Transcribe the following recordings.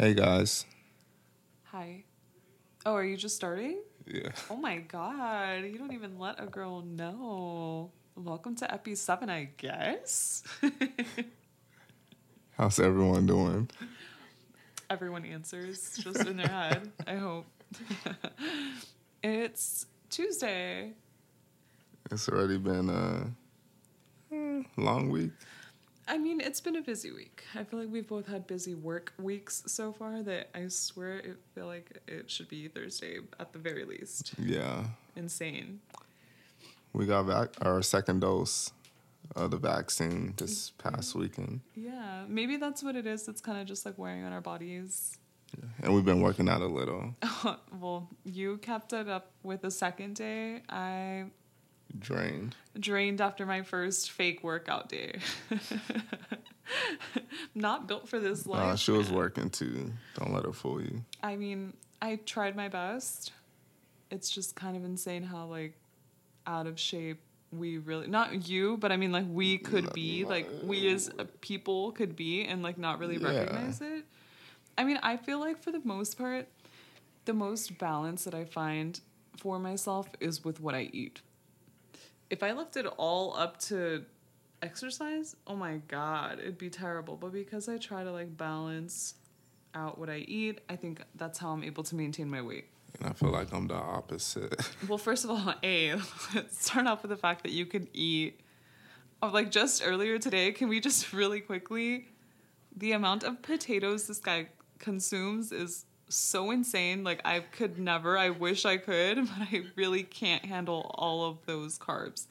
Hey guys. Hi. Oh, are you just starting? Yeah. Oh my god, you don't even let a girl know. Welcome to Epi 7, I guess. How's everyone doing? Everyone answers just in their head, I hope. it's Tuesday. It's already been a eh, long week. I mean, it's been a busy week. I feel like we've both had busy work weeks so far that I swear it feel like it should be Thursday at the very least. Yeah. Insane. We got back our second dose of the vaccine this past weekend. Yeah, maybe that's what it is. It's kind of just like wearing on our bodies. And we've been working out a little. well, you kept it up with the second day. I Drained. drained after my first fake workout day. Not built for this life. Uh, she was working too. Don't let her fool you. I mean, I tried my best. It's just kind of insane how like out of shape we really not you, but I mean like we could be like we as a people could be and like not really Yeah. recognize it. I mean, I feel like for the most part, the most balance that I find for myself is with what I eat. If I left it all up to exercise, oh my god, it'd be terrible. But because I try to like balance out what I eat, I think that's how I'm able to maintain my weight. And I feel like I'm the opposite. Well, first of all, A, let's start off with the fact that you could eat. Oh, like just earlier today, can we just really quickly? The amount of potatoes this guy consumes is so insane. Like, I could never, I wish I could, but I really can't handle all of those carbs.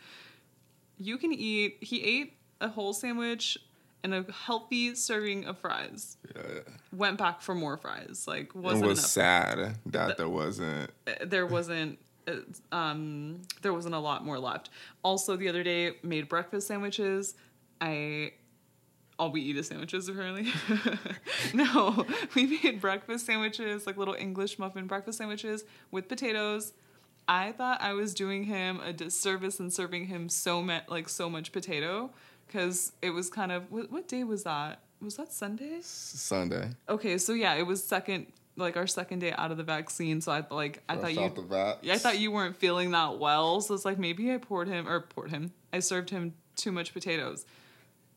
You can eat, he ate a whole sandwich and a healthy serving of fries. yeah. Went back for more fries. Like, wasn't It was enough sad that there wasn't. there wasn't uh, um there wasn't a lot more left also the other day made breakfast sandwiches i all we eat is sandwiches apparently no we made breakfast sandwiches like little english muffin breakfast sandwiches with potatoes i thought i was doing him a disservice and serving him so much like so much potato because it was kind of what, what day was that was that sunday Sunday. Okay, so yeah, it was second like our second day out of the vaccine. So I like I thought Fresh you the yeah, I thought you weren't feeling that well. So it's like maybe I poured him or poured him. I served him too much potatoes.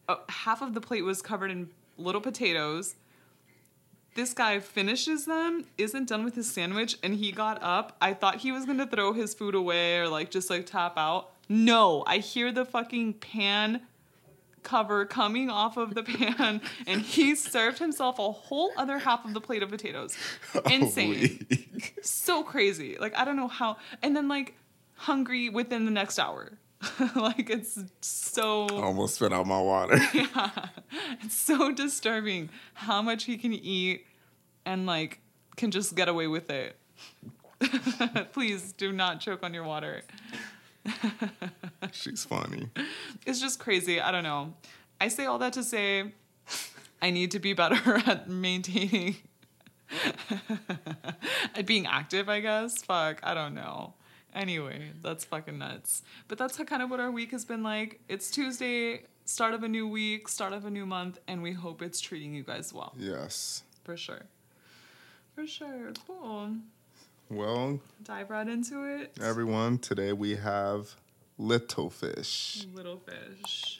Uh, half of the plate was covered in little potatoes. This guy finishes them, isn't done with his sandwich, and he got up. I thought he was gonna throw his food away or like just like tap out. No, I hear the fucking pan cover coming off of the pan, and he served himself a whole other half of the plate of potatoes. Insane. Weak. so crazy. Like I don't know how. And then like hungry within the next hour. like it's so Almost spit out my water. yeah, it's so disturbing how much he can eat and like can just get away with it. Please do not choke on your water. She's funny. It's just crazy. I don't know. I say all that to say I need to be better at maintaining at being active, I guess. Fuck, I don't know. Anyway, that's fucking nuts. But that's how, kind of what our week has been like. It's Tuesday, start of a new week, start of a new month, and we hope it's treating you guys well. Yes. For sure. For sure. Cool. Well, Dive right into it. everyone, today we have little fish. Little fish.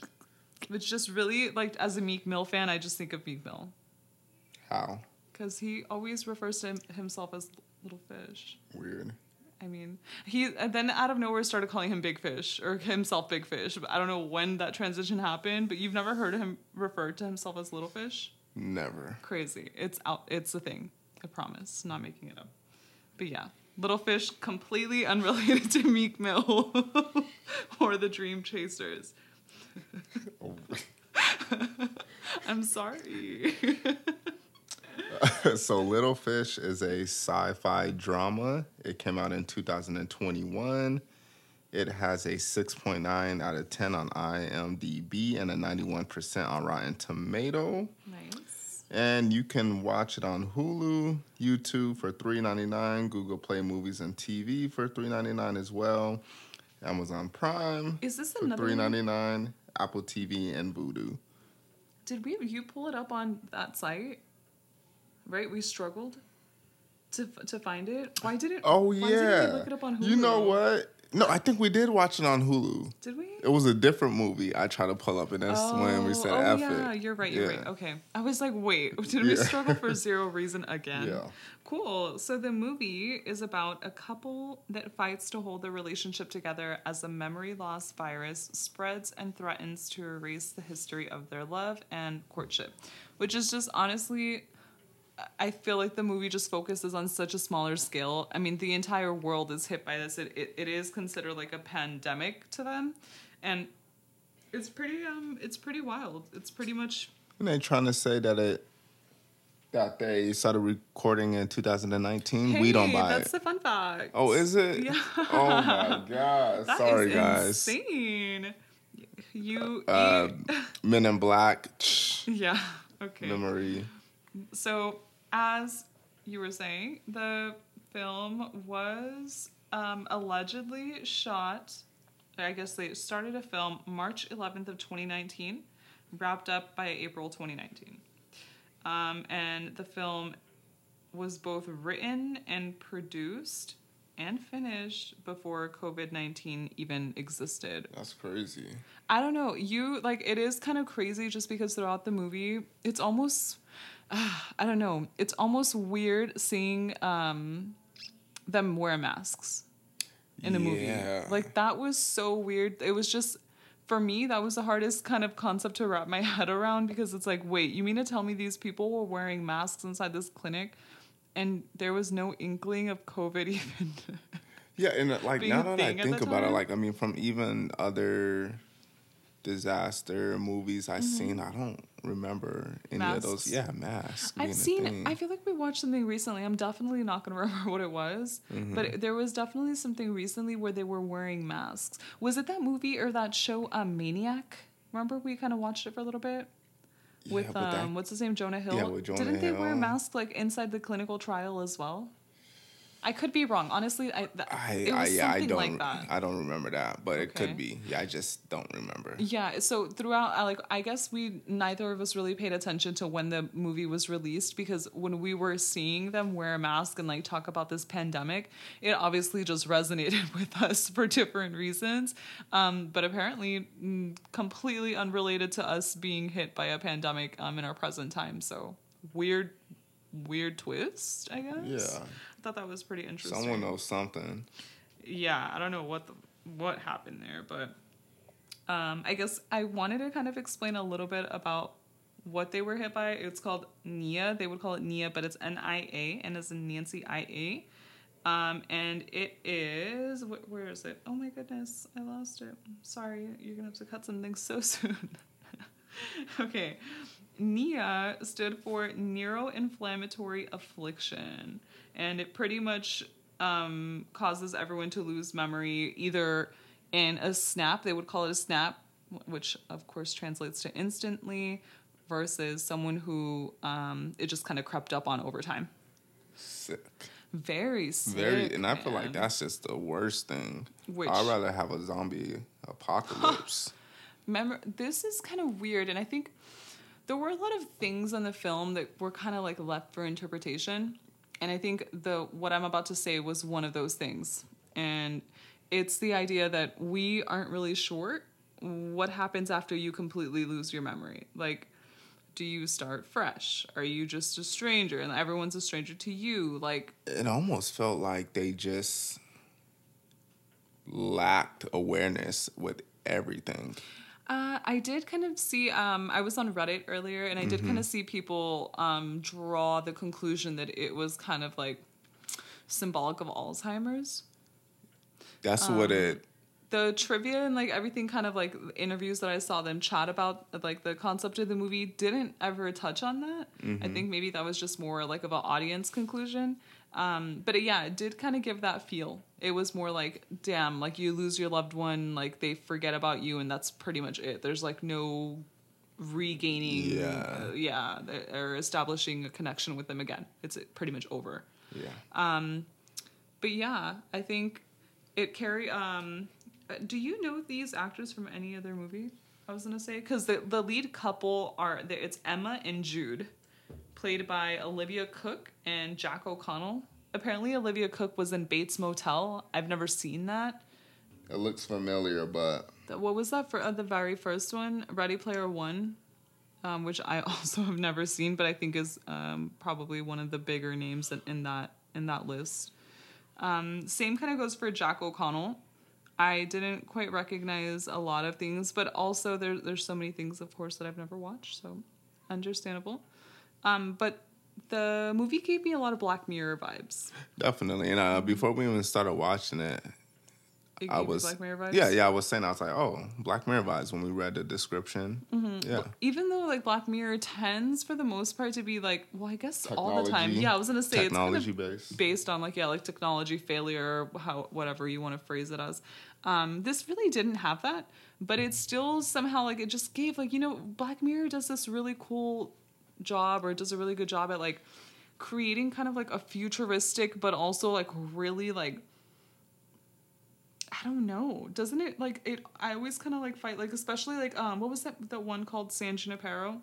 Which just really, like, as a Meek Mill fan, I just think of Meek Mill. How? Because he always refers to himself as little fish. Weird. I mean, he then out of nowhere started calling him Big Fish or himself Big Fish. I don't know when that transition happened. But you've never heard him refer to himself as Little Fish? Never. Crazy. It's out. It's a thing. I promise. Not making it up. But yeah, Little Fish completely unrelated to Meek Mill or the Dream Chasers. oh. I'm sorry. so Little Fish is a sci-fi drama. It came out in 2021. It has a 6.9 out of 10 on IMDb and a 91% on Rotten Tomato. nice. And you can watch it on Hulu, YouTube for $3.99, Google Play Movies and TV for $3.99 as well, Amazon Prime Is this another? $3.99, Apple TV and Vudu. Did we? You pull it up on that site? Right? We struggled to to find it. Why didn't? Oh yeah. didn't look it up on Hulu? You know what? No, I think we did watch it on Hulu. Did we? It was a different movie. I tried to pull up, and that's when we said oh, oh F yeah, it. you're right. You're right. Okay, I was like, wait, did we struggle for zero reason again? Yeah. Cool. So the movie is about a couple that fights to hold their relationship together as a memory loss virus spreads and threatens to erase the history of their love and courtship, which is just honestly. I feel like the movie just focuses on such a smaller scale. I mean, the entire world is hit by this. It, it, it is considered like a pandemic to them. And it's pretty um it's pretty wild. It's pretty much And they trying to say that it that they started recording in 2019. we don't buy That's it. That's the fun fact. Oh, is it? Yeah. Oh my god. That Sorry, is guys. Insane. You, Uh, you Men in Black. yeah. Okay. Memory. So, as you were saying, the film was um, allegedly shot. I guess they started a film March 11th of 2019, wrapped up by April 2019. Um, and the film was both written and produced and finished before COVID 19 even existed. That's crazy. I don't know. You like it is kind of crazy just because throughout the movie, it's almost I don't know. It's almost weird seeing um them wear masks in a movie. Like that was so weird. It was just for me that was the hardest kind of concept to wrap my head around because it's like, wait, you mean to tell me these people were wearing masks inside this clinic and there was no inkling of COVID even? Yeah, and uh, like now that I think about it, like I mean, from even other disaster movies I've seen, I don't remember any of those. Mm-hmm. Masks. Yeah, masks. I've seen. I feel like we watched something recently. I'm definitely not gonna remember what it was, Mm-hmm. but there was definitely something recently where they were wearing masks. Was it that movie or that show, um, Maniac? Remember we kind of watched it for a little bit Yeah, with that- um, what's his name, Jonah Hill. Yeah, with Jonah Didn't they wear Hill. masks like inside the clinical trial as well? I could be wrong. Honestly, I, th- I, it I yeah, I don't. like that. I don't remember that, but it could be. Yeah, I just don't remember. Yeah, so throughout, I like, I guess we neither of us really paid attention to when the movie was released because when we were seeing them wear a mask and like talk about this pandemic, it obviously just resonated with us for different reasons. Um, but apparently, mm, completely unrelated to us being hit by a pandemic um, in our present time. So weird, weird twist, I guess. Yeah. I thought that was pretty interesting Someone knows something. yeah, I don't know what the, what happened there, but um, I guess I wanted to kind of explain a little bit about what they were hit by. It's called NIA. They would call it NIA, but it's N I A, and it's Nancy I A. Um, and it is wh- where is it? Oh my goodness, I lost it. Sorry, you're gonna have to cut something so soon. okay, NIA stood for neuroinflammatory affliction, and it pretty much um, causes everyone to lose memory either in a snap. They would call it a snap, which of course translates to instantly, versus someone who um, it just kind of crept up on over time. Sick. Very sick. Very, and I feel man. like that's just the worst thing. Which- I'd rather have a zombie apocalypse. Remember, this is kind of weird, and I think there were a lot of things in the film that were kind of like left for interpretation, and I think the what I'm about to say was one of those things, and it's the idea that we aren't really sure what happens after you completely lose your memory. Like, do you start fresh? Are you just a stranger, and everyone's a stranger to you? Like, it almost felt like they just lacked awareness with everything. Uh, I did kind of see. Um, I was on Reddit earlier, and I did kind of see people um, draw the conclusion that it was kind of like symbolic of Alzheimer's. That's Um, what it. The trivia and like everything, kind of like interviews that I saw them chat about, like the concept of the movie, didn't ever touch on that. I think maybe that was just more like of an audience conclusion. Um, but it, yeah, it did kind of give that feel. It was more like, damn, like you lose your loved one, like they forget about you, and that's pretty much it. There's like no regaining, Yeah. uh, yeah, or establishing a connection with them again. It's pretty much over. Yeah. Um, but yeah, I think it carry. Um, uh, do you know these actors from any other movie? I was gonna say because the the lead couple are it's Emma and Jude played by Olivia Cooke and Jack O'Connell. Apparently, Olivia Cooke was in Bates Motel. I've never seen that. It looks familiar, but What was that for uh, the very first one? Ready Player One, um, which I also have never seen, but I think is um, probably one of the bigger names in, in that in that list. Um, same kind of goes for Jack O'Connell. I didn't quite recognize a lot of things, but also there, there's so many things, of course, that I've never watched, so understandable. Um, but the movie gave me a lot of Black Mirror vibes. definitely. And uh, before we even started watching it, It I was Black Mirror vibes. yeah, yeah. I was saying I was like, oh, Black Mirror vibes when we read the description. Mm-hmm. Yeah, even though like Black Mirror tends for the most part to be like, well, I guess all the time. Yeah, I was gonna say it's kind technology of based. based on like yeah, like technology failure, how whatever you want to phrase it as. Um, this really didn't have that, but it still somehow like it just gave like you know Black Mirror does this really cool job or does a really good job at like creating kind of like a futuristic but also like really like I don't know. Doesn't it like it? I always kind of like fight like especially like um what was that the one called San Junipero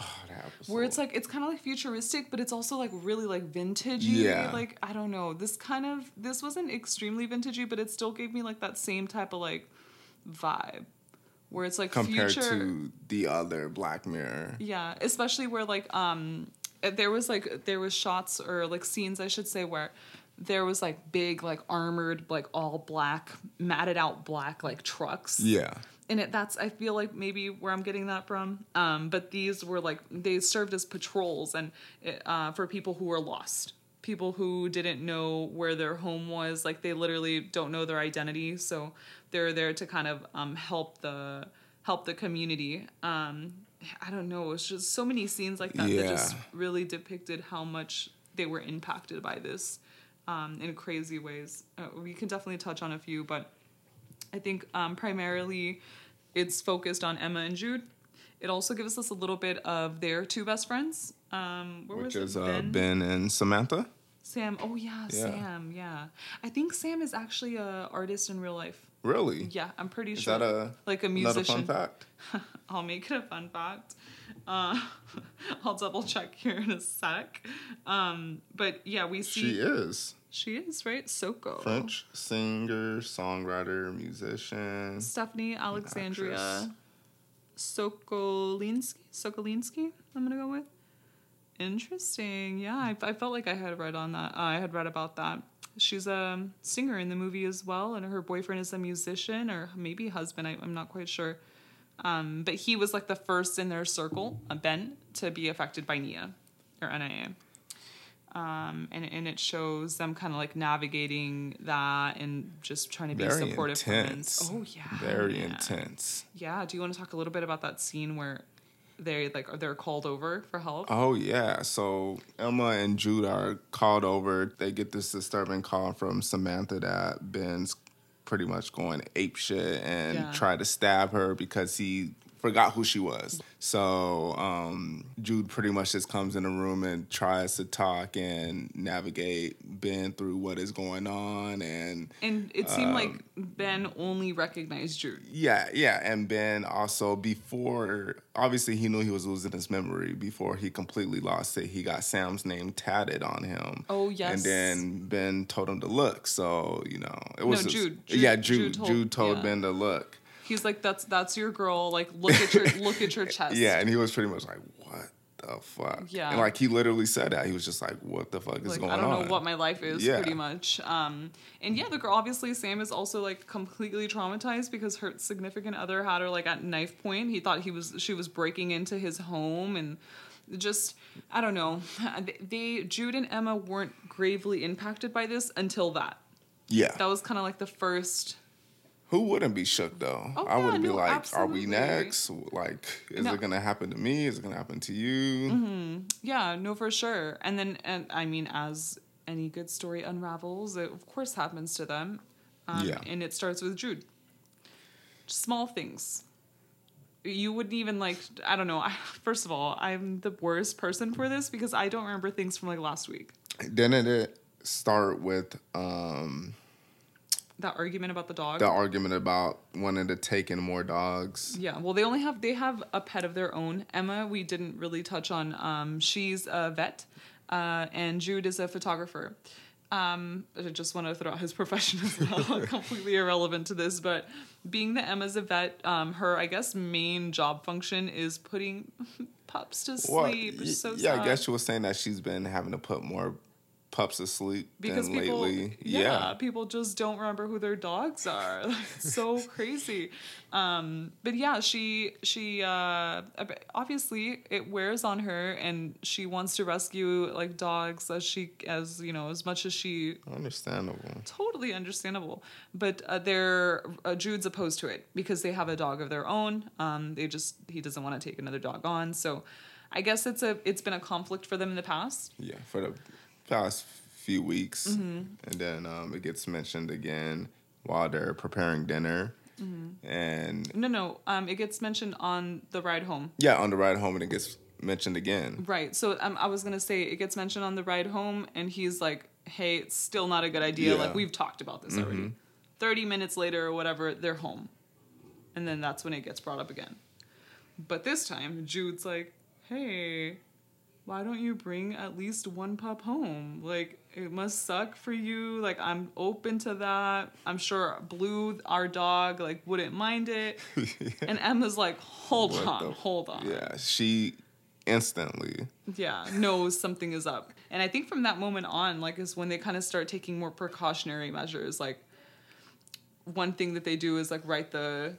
Oh, that where it's like it's kind of like futuristic but it's also like really like vintagey. Yeah. Like I don't know. This kind of this wasn't extremely vintagey but it still gave me like that same type of like vibe where it's like compared future. to the other Black Mirror. Yeah, especially where like um there was like there was shots or like scenes I should say where there was like big like armored like all black matted out black like trucks. Yeah, And it that's I feel like maybe where I'm getting that from. Um but these were like they served as patrols and uh for people who were lost. People who didn't know where their home was, like they literally don't know their identity, so they're there to kind of um help the help the community. Um I don't know, it's just so many scenes like that that just really depicted how much they were impacted by this um, in crazy ways. Uh, we can definitely touch on a few, but I think um, primarily it's focused on Emma and Jude. It also gives us a little bit of their two best friends. Um, where which was is it? uh, ben and Samantha. Sam. Oh yeah, Yeah. Sam. Yeah, I think Sam is actually a artist in real life. Really? Yeah, I'm pretty Is sure. that a like a another musician? fun fact? I'll make it a fun fact. Uh, I'll double check here in a sec. Um, but yeah, we see She is she is right. Soko. French singer, songwriter, musician. Stephanie Alexandria actress. Sokolinski. Sokolinski, I'm gonna go with. Interesting. Yeah, I, I felt like I had read on that. Uh, I had read about that. She's a singer in the movie as well, and her boyfriend is a musician or maybe husband. I, I'm not quite sure. Um, but he was like the first in their circle, uh, Ben, to be affected by NIA or NIA. Um, and, and it shows them kind of like navigating that and just trying to be Very supportive intense. friends. Oh yeah, Very man. intense. Yeah. Do you want to talk a little bit about that scene where they like are they're called over for help? Oh yeah. So Emma and Jude are called over. They get this disturbing call from Samantha that Ben's pretty much going ape shit and Yeah. try to stab her because he forgot who she was. So um, Jude pretty much just comes in the room and tries to talk and navigate Ben through what is going on and And it seemed like Um, Ben only recognized Jude. Yeah, yeah, and Ben also before obviously he knew he was losing his memory before he completely lost it. He got Sam's name tatted on him. Oh, yes. And then Ben told him to look. So you know it was just- Jude. Jude- yeah, Jude Jude. told- Jude told yeah. Ben to look. He's like, "That's that's your girl. Like, look at your look at your chest." Yeah, and he was pretty much like, "What the fuck?" Yeah. and like he literally said that. He was just like, "What the fuck is like going I don't on?" know what my life is Yeah. pretty much. Um, and yeah, the girl obviously Sam is also like completely traumatized because her significant other had her like at knife point. He thought he was she was breaking into his home and just I don't know. They Jude and Emma weren't gravely impacted by this until that. yeah, That was kind of like the first. Who wouldn't be shook though? Oh, I would be no, like, absolutely. "Are we next? Like, is No. it gonna happen to me? Is it gonna happen to you?" Yeah, no, for sure. And then, and I mean, as any good story unravels, it of course happens to them. Um, Yeah. And it starts with Jude. Small things. You wouldn't even like, I don't know. I, first of all, I'm the worst person for this because I don't remember things from like last week. Didn't it start with um that argument about the dog. The argument about wanting to take in more dogs. Yeah, well, they only have they have a pet of their own. Emma, we didn't really touch on. Um, she's a vet, uh, and Jude is a photographer. Um, I just want to throw out his profession as well, completely irrelevant to this. But being that Emma's a vet, um, her I guess main job function is putting pups to sleep. y- so yeah, sad. I guess she was saying that she's been having to put more pups to sleep because people, lately. yeah, Yeah. people just don't remember who their dogs are. It's so crazy. Um, but yeah, she she uh, obviously it wears on her, and she wants to rescue like dogs as she as you know as much as she Understandable. totally understandable. But uh, they're uh, Jude's opposed to it because they have a dog of their own. Um, they just he doesn't want to take another dog on. So I guess it's a it's been a conflict for them in the past. Yeah, for the past few weeks, Mm-hmm. and then um, it gets mentioned again while they're preparing dinner, Mm-hmm. and No, no. Um, it gets mentioned on the ride home. yeah, on the ride home, and it gets mentioned again. Right. So um, I was gonna say it gets mentioned on the ride home, and he's like, "Hey, it's still not a good idea. Yeah. Like we've talked about this already." Thirty minutes later or whatever, they're home, and then that's when it gets brought up again. But this time, Jude's like, "Hey, why don't you bring at least one pup home? Like it must suck for you. Like I'm open to that. I'm sure Blue, our dog, like wouldn't mind it." And Emma's like, "Hold What on, the- hold on." Yeah, she instantly. yeah knows something is up and i think from that moment on like is when they kind of start taking more precautionary measures like one thing that they do is like write the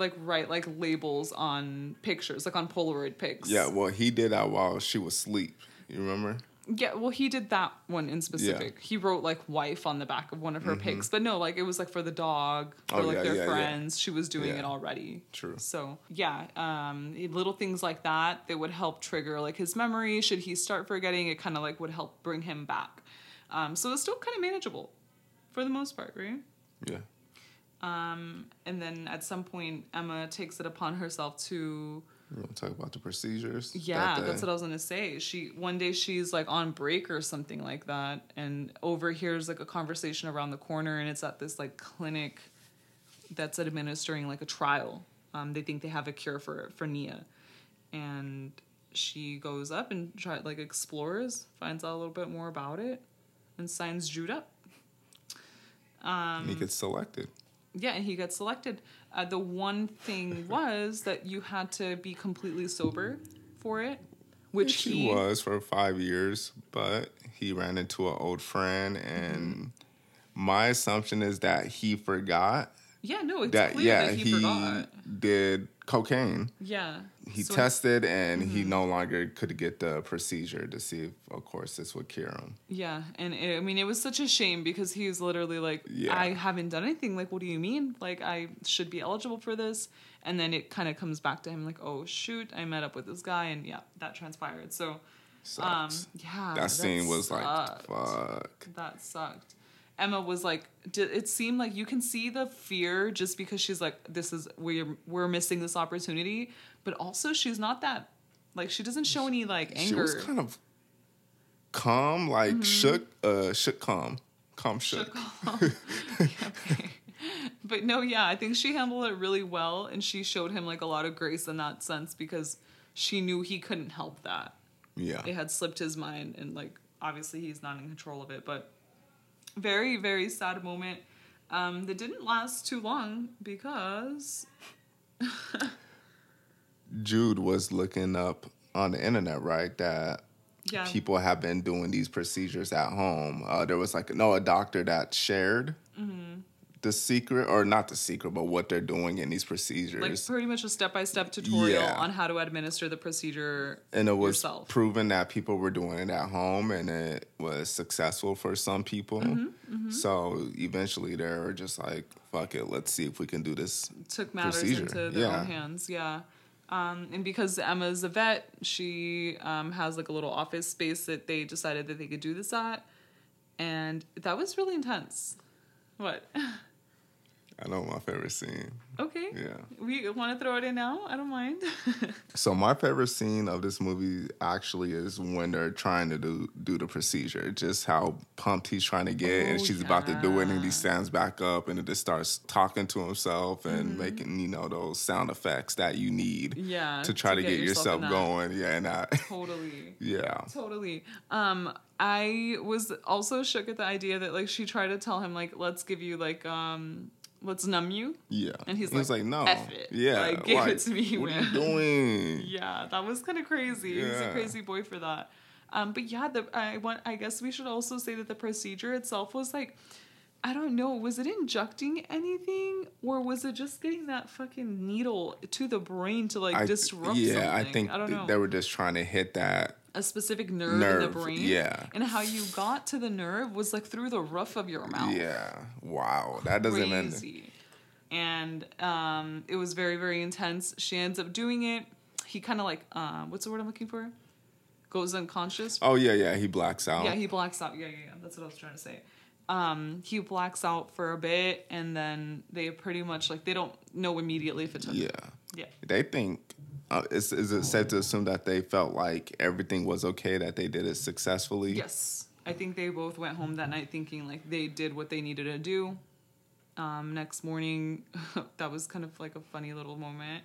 like write like labels on pictures like on polaroid pics Yeah, well, he did that while she was asleep. You remember? yeah well he did that one in specific he wrote like wife on the back of one of her pics but no like it was like for the dog for Mm-hmm. Oh, like yeah, their yeah, yeah. friends she was doing Yeah. it already True. so yeah um little things like that that would help trigger like his memory should he start forgetting it kind of like would help bring him back um so it's still kind of manageable for the most part right Yeah. Um and then at some point emma takes it upon herself to You want to talk about the procedures? yeah, that that's what I was gonna say. She one day she's like on break or something like that, and overhears like a conversation around the corner, and it's at this like clinic that's administering like a trial. Um, they think they have a cure for for Nia, and she goes up and try like explores, finds out a little bit more about it, and signs Jude up. Um, he gets selected. Yeah, and he got selected. Uh, the one thing was that you had to be completely sober for it, which she he was for five years, but he ran into an old friend, Mm-hmm. and my assumption is that he forgot Yeah, no, it's that. clear Yeah, that he, he forgot. did cocaine. Yeah, He So- tested, and he Mm-hmm. no longer could get the procedure to see if, of course, this would cure him. Yeah, and it, I mean, it was such a shame because he was literally like, Yeah. "I haven't done anything. Like, what do you mean? Like, I should be eligible for this." And then it kind of comes back to him like, "Oh shoot, I met up with this guy, and yeah, that transpired." So, um, yeah, that scene was like, fuck. That sucked. Emma was like, it seemed like you can see the fear just because she's like, this is we're we're missing this opportunity, but also she's not that like she doesn't show any like anger. She was kind of calm, like shook, uh, shook calm, calm shook. Okay. But no, yeah, I think she handled it really well, and she showed him like a lot of grace in that sense because she knew he couldn't help that. Yeah, it had slipped his mind and like obviously he's not in control of it but very very sad moment um that didn't last too long because Jude was looking up on the internet, right? That yeah people have been doing these procedures at home. Uh, there was like no a doctor that shared Mm-hmm. the secret, or not the secret, but what they're doing in these procedures. like pretty much a step-by-step tutorial Yeah. on how to administer the procedure and it was yourself. proven that people were doing it at home, and it was successful for some people. Mm-hmm, So eventually, they were just like, "Fuck it, let's see if we can do this." took matters procedure, into their yeah. own hands yeah um, and because Emma's a vet, she um, has like a little office space that they decided that they could do this at, and that was really intense. What? I know my favorite scene. Okay. Yeah. We want to throw it in now? I don't mind. So my favorite scene of this movie actually is when they're trying to do do the procedure. Just how pumped he's trying to get, and Oh, she's about to do it, and he stands back up, and it just starts talking to himself and Mm-hmm. making you know those sound effects that you need yeah. to try to, get, yourself, in that. going. Yeah, and that. Totally. yeah. Totally. Um, I was also shook at the idea that like she tried to tell him like let's give you like um let's numb you. Yeah. And he's He was like, like, no. "F it. Yeah. Like, give it to me, What are you doing? Yeah, that was kind of crazy. He's a crazy boy for that. Um, but yeah, the I want I guess we should also say that the procedure itself was like I don't know, was it injecting anything or was it just getting that fucking needle to the brain to like I- disrupt yeah, something? I think I don't know. they were just trying to hit that. A specific nerve, in the brain. yeah. And how you got to the nerve was like through the roof of your mouth. Yeah. Wow. That doesn't end. And um, it was very, very intense. She ends up doing it. He kind of like, uh, what's the word I'm looking for? Goes unconscious. Oh yeah, yeah. He blacks out. Yeah, he blacks out. Yeah, yeah, yeah. That's what I was trying to say. Um, he blacks out for a bit, and then they pretty much like they don't know immediately if it took. yeah. Yeah. They think. Uh, is, is it safe to assume that they felt like everything was okay, that they did it successfully? Yes. I think they both went home that night thinking like they did what they needed to do. Um, next morning, that was kind of like a funny little moment.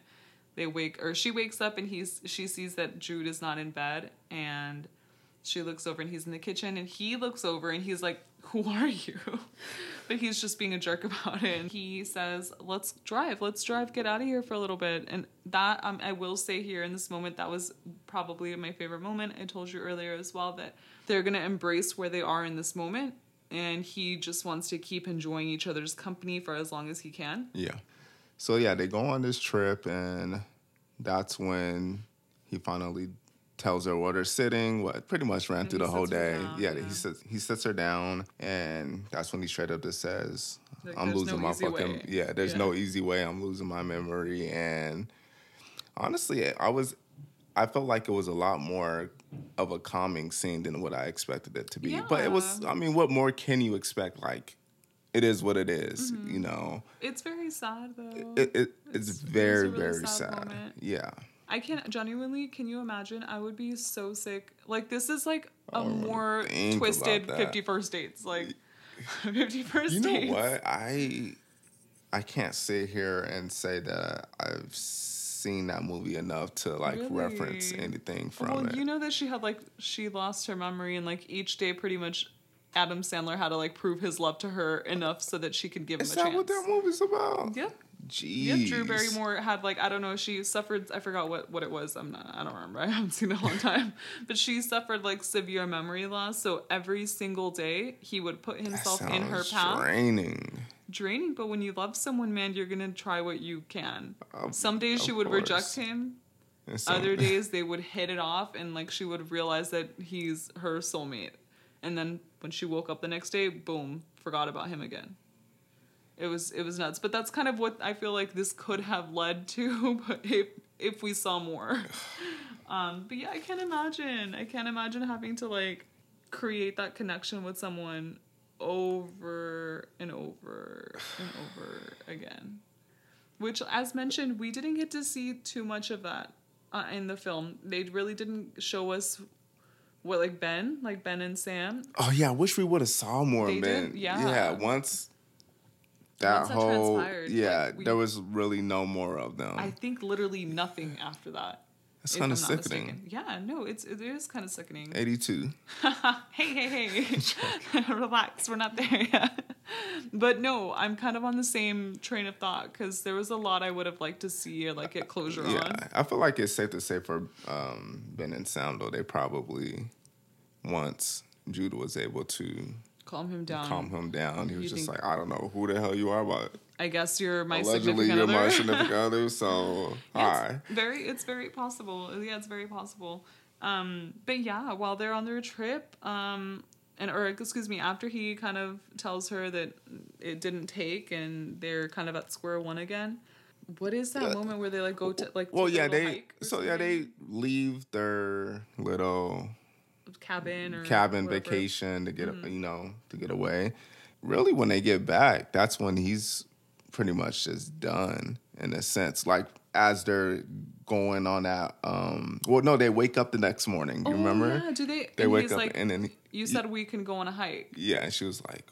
They wake or she wakes up and he's she sees that Jude is not in bed and she looks over and he's in the kitchen and he looks over and he's like, "Who are you?" but he's just being a jerk about it. And he says, "Let's drive. Let's drive. Get out of here for a little bit." And that um, I will say here in this moment, that was probably my favorite moment. I told you earlier as well that they're gonna embrace where they are in this moment, and he just wants to keep enjoying each other's company for as long as he can. Yeah. So yeah, they go on this trip, and that's when he finally tells her where they're sitting. What pretty much ran And through the whole day. down, yeah, yeah. he sits he sits her down, and that's when he straight up just says, Like, "I'm losing no my fucking way." yeah. There's Yeah. no easy way. I'm losing my memory." And honestly, I was I felt like it was a lot more of a calming scene than what I expected it to be. But it was. I mean, what more can you expect? Like. It is what it is, Mm-hmm. you know. It's very sad though. It, it, it's, It's- it was a very, really very sad sad. Yeah. I can't genuinely. Can you imagine? I would be so sick. Like this is like a more twisted. Fifty First Dates. Like Fifty First You know Dates. what? I I can't sit here and say that I've seen that movie enough to like reference anything from Well, it. you know that she had like she lost her memory, and like each day, pretty much, Adam Sandler had to like prove his love to her enough so that she could give is him a that chance. what that movie's about? Yep. Jeez. Yep, Drew Barrymore had like I don't know she suffered I forgot what what it was I'm not I don't remember I haven't seen it in a long time but she suffered like severe memory loss so every single day he would put himself in her path Draining. draining but when you love someone man you're gonna try what you can Of- some days she would course. reject him some- other days they would hit it off and like she would realize that he's her soulmate and then when she woke up the next day boom forgot about him again it was it was nuts. But that's kind of what i feel like this could have led to but if if we saw more. Um but yeah i can't imagine. I can't imagine having to like create that connection with someone over and over and over again. Which as mentioned we didn't get to see too much of that uh, in the film. They really didn't show us what like ben like ben and sam. Oh yeah, I wish we would have saw more They did? Yeah. Yeah, once that whole yeah, like, we- there was really no more of them. i think literally nothing after that It's kind of sickening. mistaken. Yeah, no, it's it is kind of sickening. 82. hey, hey, hey, relax, we're not there yet. But no, I'm kind of on the same train of thought because there was a lot I would have liked to see or like get closure Yeah, on. I feel like it's safe to say for um, Ben and Sam though they probably once Judah was able to Calm him down. calm him down, he was you just think- like, I don't know who the hell you are, but I guess you're my allegedly you're other. my significant other. So hi. it's very it's very possible. Yeah, it's very possible. Um, but yeah, while they're on their trip, um, and or excuse me, after he kind of tells her that it didn't take, and they're kind of at square one again. What is that Yeah. moment where they like go to like Well, yeah, they so yeah they leave their little cabin or cabin. Mm-hmm. vacation to get you know to get away. Really, when they get back, that's when he's pretty much just done in a sense. Like as they're going on that. Um, well, no, they wake up the next morning. You oh, remember? Yeah, do they? They wake up like, and then you said we can go on a hike. yeah, and she was like,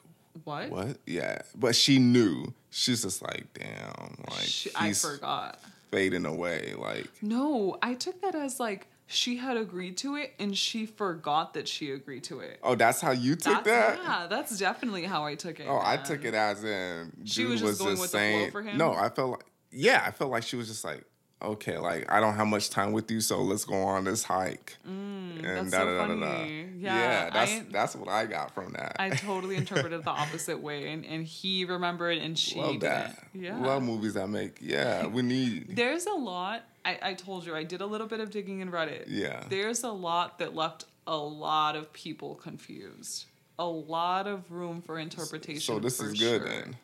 What? "What? Yeah," but she knew. She's just like, "Damn!" Like Sh- I forgot. fading away. Like No, I took that as like she had agreed to it and she forgot that she agreed to it. Oh, that's how you took That's, that? Yeah, that's definitely how I took it. Oh, I took it as in She was just going with the flow saying, for him? No, I felt like yeah, I felt like she was just like, okay, like I don't have much time with you, so let's go on this hike. and Mm, that's so funny. Yeah, that's I- that's what I got from that. I totally interpreted the opposite way, and, and he remembered and she love that. didn't. Yeah. Love movies that make yeah, we need There's a lot. I, I told you I did a little bit of digging in Reddit. Yeah. There's a lot that left a lot of people confused. A lot of room for interpretation. so this is good sure. then.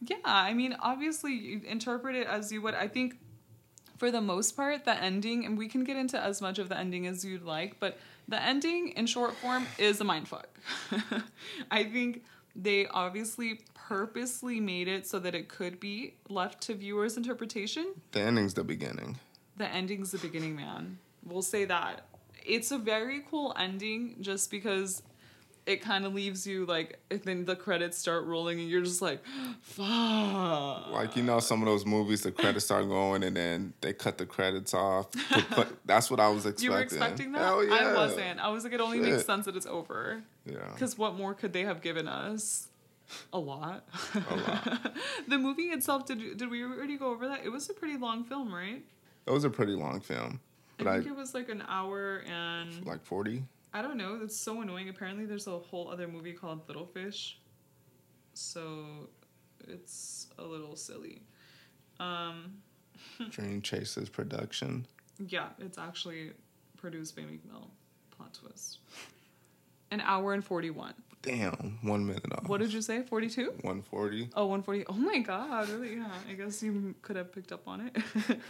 Yeah, I mean, obviously, you interpret it as you would. I think, for the most part, the ending, and we can get into as much of the ending as you'd like, but the ending in short form is a mindfuck. I think they obviously purposely made it so that it could be left to viewers' interpretation. The ending's the beginning. The ending's the beginning, man. We'll say that. It's a very cool ending just because it kind of leaves you like, then the credits start rolling and you're just like, fuck. Like you know, some of those movies, the credits start going and then they cut the credits off. that's what I was expecting. You were expecting that? Hell yeah. I wasn't. I was like, it only makes sense that it's over. Yeah. Because what more could they have given us? A lot. A lot. the movie itself, did did we already go over that? It was a pretty long film, right? It was a pretty long film, but I I, think it was like an hour and like forty. I don't know. It's so annoying. Apparently, there's a whole other movie called Little Fish, so it's a little silly. Um, Dream Chasers production. yeah, it's actually produced by Meek Mill. Plot twist. An hour and forty-one. Damn, one minute off. What did you say? Forty-two? One forty. Oh, 140. Oh my god, really? Yeah, I guess you could have picked up on it.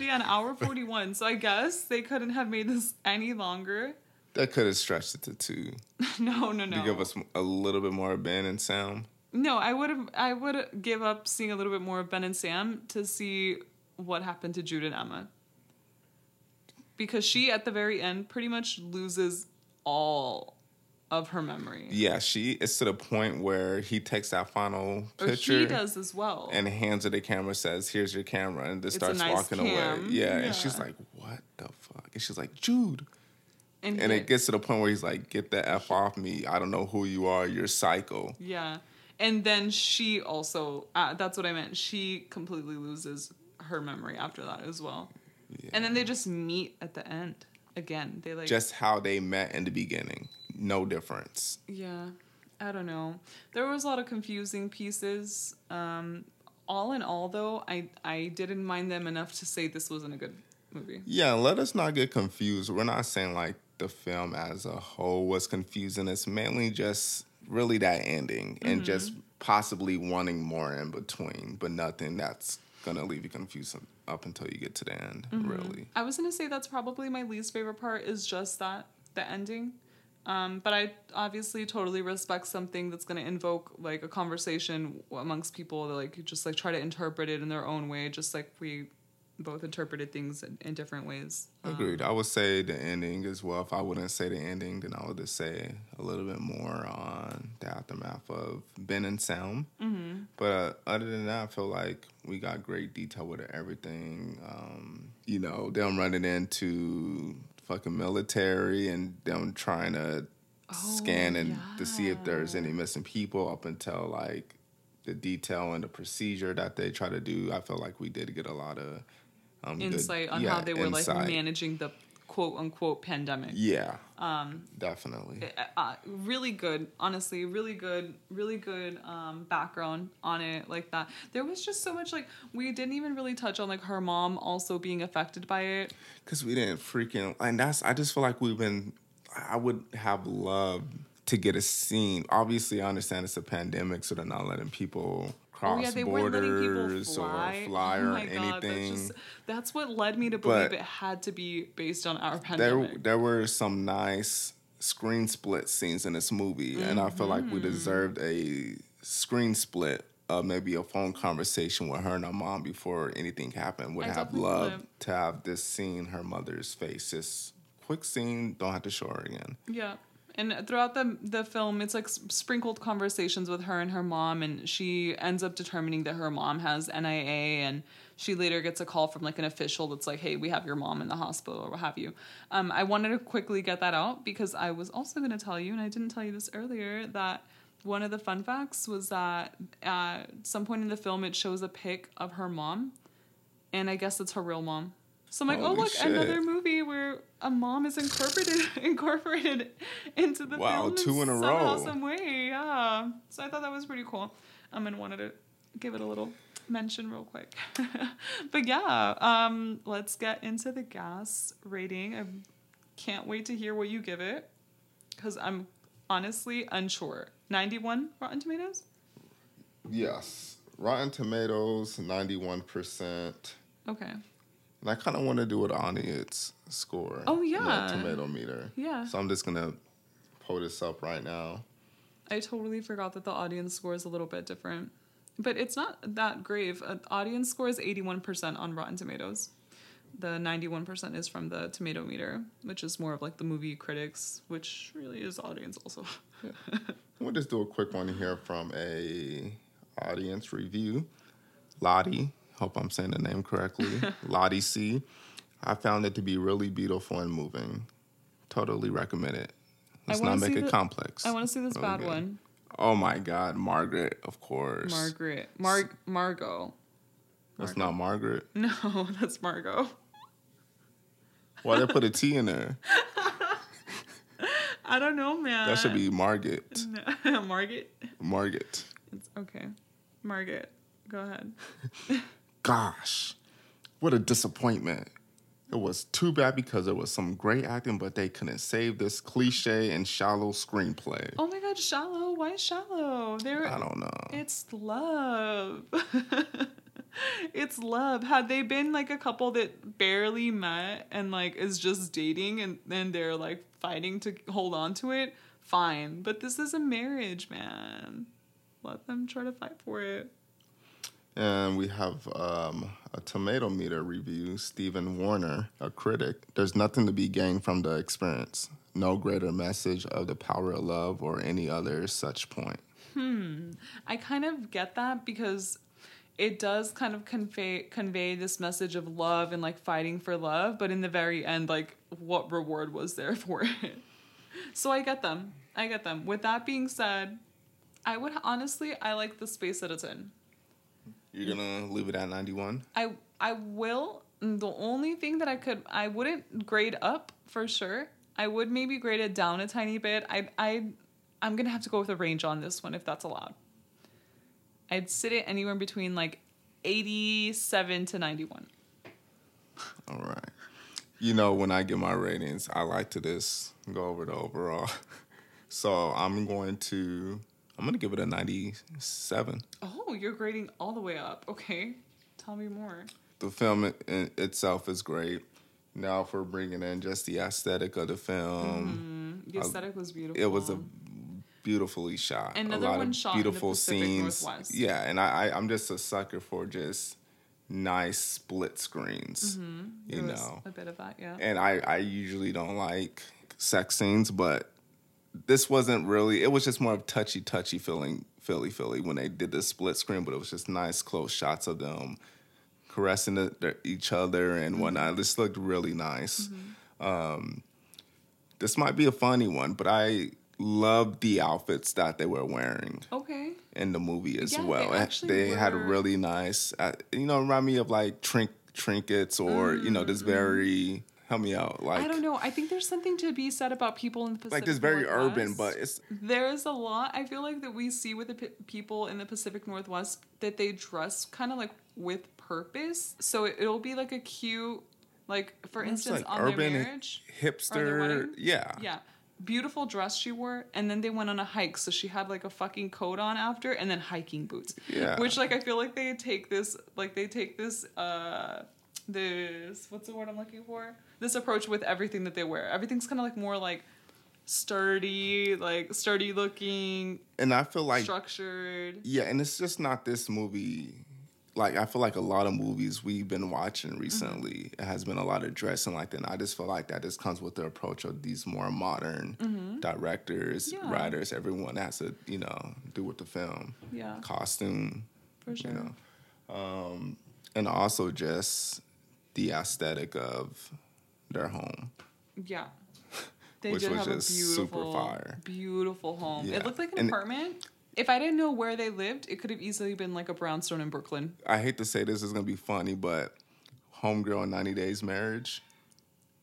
yeah, an hour 41. So I guess they couldn't have made this any longer. That could have stretched it to two no, no, no. to give us a little bit more of Ben and Sam. No, I would have. I would give up seeing a little bit more of Ben and Sam to see what happened to Jude and Emma. Because she, at the very end, pretty much loses all of her memory. Yeah, she it's to the point where he takes that final Or picture he does as well. and hands her the camera, says, "Here's your camera," and just starts nice walking cam. away. Yeah, Yeah. and she's like, "What the fuck?" And she's like, "Jude." and And it gets to the point where he's like, "Get the f off me! I don't know who you are. You're psycho." Yeah. And then she also, uh, that's what I meant. She completely loses her memory after that as well. Yeah. And then they just meet at the end again. They like, Just how they met in the beginning, no difference. yeah, I don't know. There was a lot of confusing pieces. Um, all in all, though, I, I didn't mind them enough to say this wasn't a good movie. Yeah, let us not get confused. We're not saying like the film as a whole was confusing. It's mainly just really that ending and just possibly wanting more in between, but nothing that's gonna leave you confused up until you get to the end. Really, I was gonna say that's probably my least favorite part is just that the ending. Um, but I obviously totally respect something that's gonna invoke like a conversation amongst people that like just like try to interpret it in their own way, just like we both interpreted things in, in different ways. Um, agreed. I would say the ending as well. If I wouldn't say the ending, then I would just say a little bit more on the aftermath of Ben and Sam. Mm-hmm. But uh, other than that, I feel like we got great detail with everything. Um, you know, them running into fucking military and them trying to scan and to see if there's any missing people up until like the detail and the procedure that they try to do. I feel like we did get a lot of um, Insight on yeah, how they were like managing the quote unquote pandemic. Yeah. Um, definitely. uh, really good honestly really good really good um, background on it like that there was just so much like we didn't even really touch on like her mom also being affected by it Because we didn't freaking, and that's, I just feel like we've been, I would have loved to get a scene. Obviously, I understand it's a pandemic, so they're not letting people cross oh yeah they weren't letting people borders fly or fly oh or God, anything. that's, just, that's what led me to believe But it had to be based on our there, pandemic there were some nice screen split scenes in this movie, and I feel like Mm-hmm. we deserved a screen split uh, maybe a phone conversation with her and her mom before anything happened. Would I have loved would. to have this scene, her mother's face, just quick scene. Don't have to show her again. Yeah. And throughout the the film, it's like sprinkled conversations with her and her mom, and she ends up determining that her mom has NIA, and she later gets a call from like an official that's like, "Hey, we have your mom in the hospital, or what have you." Um, I wanted to quickly get that out because I was also going to tell you, and I didn't tell you this earlier, that one of the fun facts was that at some point in the film, it shows a pic of her mom, and I guess it's her real mom. So I'm like, oh look, shit. another movie where a mom is incorporated incorporated into the Wow, film two in a somehow, row. some way. Yeah. So I thought that was pretty cool. Um, and wanted to give it a little mention real quick. but yeah, um, let's get into the gas rating. I can't wait to hear what you give it because I'm honestly unsure. 91 Rotten Tomatoes? Yes. Rotten Tomatoes, 91%. Okay. And I kind of want to do an audience score. Oh, yeah. tomato meter. Yeah. So I'm just going to pull this up right now. I totally forgot that the audience score is a little bit different. But it's not that grave. Uh, audience score is 81% on Rotten Tomatoes. The 91% is from the tomato meter, which is more of like the movie critics, which really is audience also. We'll just do a quick one here from a audience review. Lottie, hope I'm saying the name correctly. Lottie C. I found it to be really beautiful and moving. Totally recommend it. Let's not make it the- complex. I want to see this bad Okay. one. Oh my God, Margaret, of course. Margaret. Mar- Margot. That's not Margaret. No, that's Margot. Why they put a T in there? I don't know, man. That should be Margaret. No. Margaret. Margaret. It's okay. Margaret. Go ahead. Gosh, what a disappointment. It was too bad because there was some great acting, but they couldn't save this cliche and shallow screenplay. Oh my god, shallow. Why shallow? There I don't know. It's love. it's love. Had they been like a couple that barely met and like is just dating and then they're like fighting to hold on to it, fine. But this is a marriage, man. Let them try to fight for it. And we have um, a tomato meter review. Stephen Warner, a critic. There's nothing to be gained from the experience. No greater message of the power of love or any other such point. Hmm. I kind of get that because it does kind of convey convey this message of love and like fighting for love, but in the very end, like what reward was there for it? So I get them. I get them. With that being said, I would honestly I like the space that it's in. You're gonna leave it at 91? I I will. The only thing that I could I wouldn't grade up for sure. I would maybe grade it down a tiny bit. I I I'm gonna have to go with a range on this one if that's allowed. I'd sit it anywhere between like 87 to 91. All right. You know, when I give my ratings, I like to just go over the overall. So I'm going to I'm gonna give it a 97. Oh, you're grading all the way up. Okay, tell me more. The film i- in itself is great. Now, for bringing in just the aesthetic of the film, mm-hmm. The aesthetic was beautiful. it was a beautifully shot. Another a lot one of shot beautiful scenes. Northwest. Yeah, and I, I I'm just a sucker for just nice split screens. Mm-hmm. There You know, a bit of that, yeah. and I I usually don't like sex scenes, but this wasn't really. It was just more of touchy touchy feeling Philly Philly when they did the split screen, but it was just nice close shots of them caressing the, the, each other and whatnot. This looked really nice. Um, this might be a funny one, but I love the outfits that they were wearing Okay. in the movie as Yeah, they well. They had were- really nice, uh, you know, remind me of like trink trinkets or you know, this very help me out, like I don't know. I think there's something to be said about people in the Pacific like this very urban, but it's There's a lot I feel like that we see with the p- people in the Pacific Northwest that they dress kind of like with purpose. So it, it'll be like a cute, like for It's instance, like on urban their marriage, hipster, wedding? yeah, yeah, beautiful dress she wore, and then they went on a hike, so she had like a fucking coat on after, and then hiking boots. Yeah. which like I feel like they take this, like they take this, uh, this what's the word I'm looking for? This approach with everything that they wear. Everything's kind of like more like sturdy, like sturdy looking, And I feel like structured. Yeah, and it's just not this movie. Like I feel like a lot of movies we've been watching recently, it has been a lot of dressing like that. And I just feel like that just comes with the approach of these more modern directors, Yeah. writers, everyone has to, you know, do with the film. Yeah. Costume, For sure. you know. Um, and also just the aesthetic of their home. Yeah. They Which did was have a just super beautiful, fire. beautiful home. Yeah. It looked like an And- apartment. If I didn't know where they lived, it could have easily been like a brownstone in Brooklyn. I hate to say this is gonna be funny, but Homegirl in 90 Days Marriage.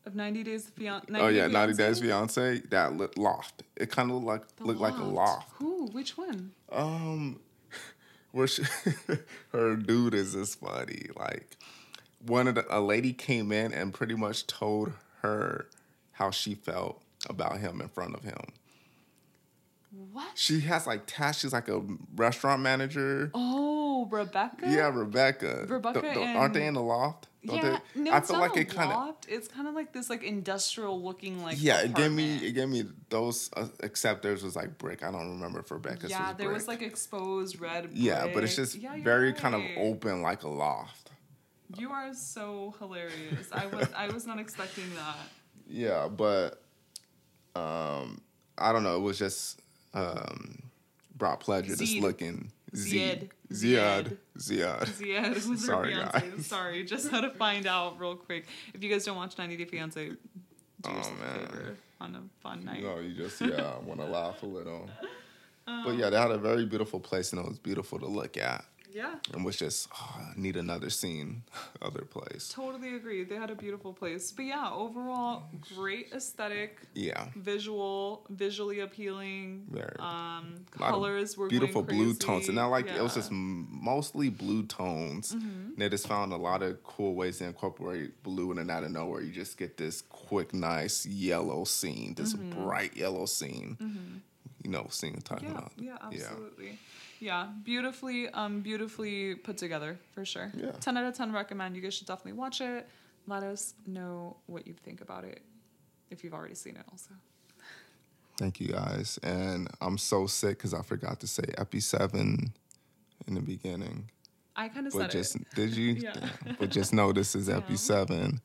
Of 90 Days Fiance. Oh yeah, 90 Days Fiance. That lit loft. It kind of looked like looked like a loft. Who? Which one? Um, where she, her dude is this funny. Like one of the a lady came in and pretty much told her how she felt about him in front of him. What? She has like tasks. She's like a restaurant manager. Oh, Rebecca. Yeah, Rebecca. Rebecca The- the- aren't they in the loft? Don't Yeah, they? no, I it's feel not like it kind of. It's kind of like this, like industrial looking, like yeah. It gave me it gave me those. Uh, except theirs was like brick. I don't remember if Rebecca's yeah, was there was like exposed red. yeah, but it's just Yeah, very kind of open, like a loft. You are so hilarious. I was I was not expecting that. Yeah, but um, I don't know. It was just um, brought pleasure just looking. Zied. Zied. Zied her Sorry, fiance. guys. Sorry, just had to find out real quick. If you guys don't watch 90 Day Fiance, do Oh, yourself man. a favor on a fun night. No, you just yeah want to laugh a little. Um, But yeah, they had a very beautiful place and it was beautiful to look at. Yeah, And was just oh, need another scene, other place. totally agree. They had a beautiful place. But yeah, overall, great aesthetic, Yeah, visual, visually appealing. Very. Um, A lot of colors were beautiful blue tones, and I like it was just mostly blue tones. Mm-hmm. They just found a lot of cool ways to incorporate blue, in and then out of nowhere, you just get this quick, nice yellow scene, this Mm-hmm. bright yellow scene. You know, scene I'm talking Yeah, about. yeah, absolutely. Yeah, beautifully, um, beautifully put together for sure. Yeah. Ten out of ten recommend. You guys should definitely watch it. Let us know what you think about it, if you've already seen it. Also, Thank you guys, and I'm so sick because I forgot to say Epi Seven in the beginning. I kind of said just it. did you? Yeah. But just know this is epi seven,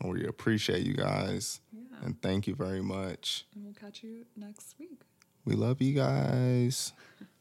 and we appreciate you guys, Yeah. and thank you very much. And we'll catch you next week. We love you guys.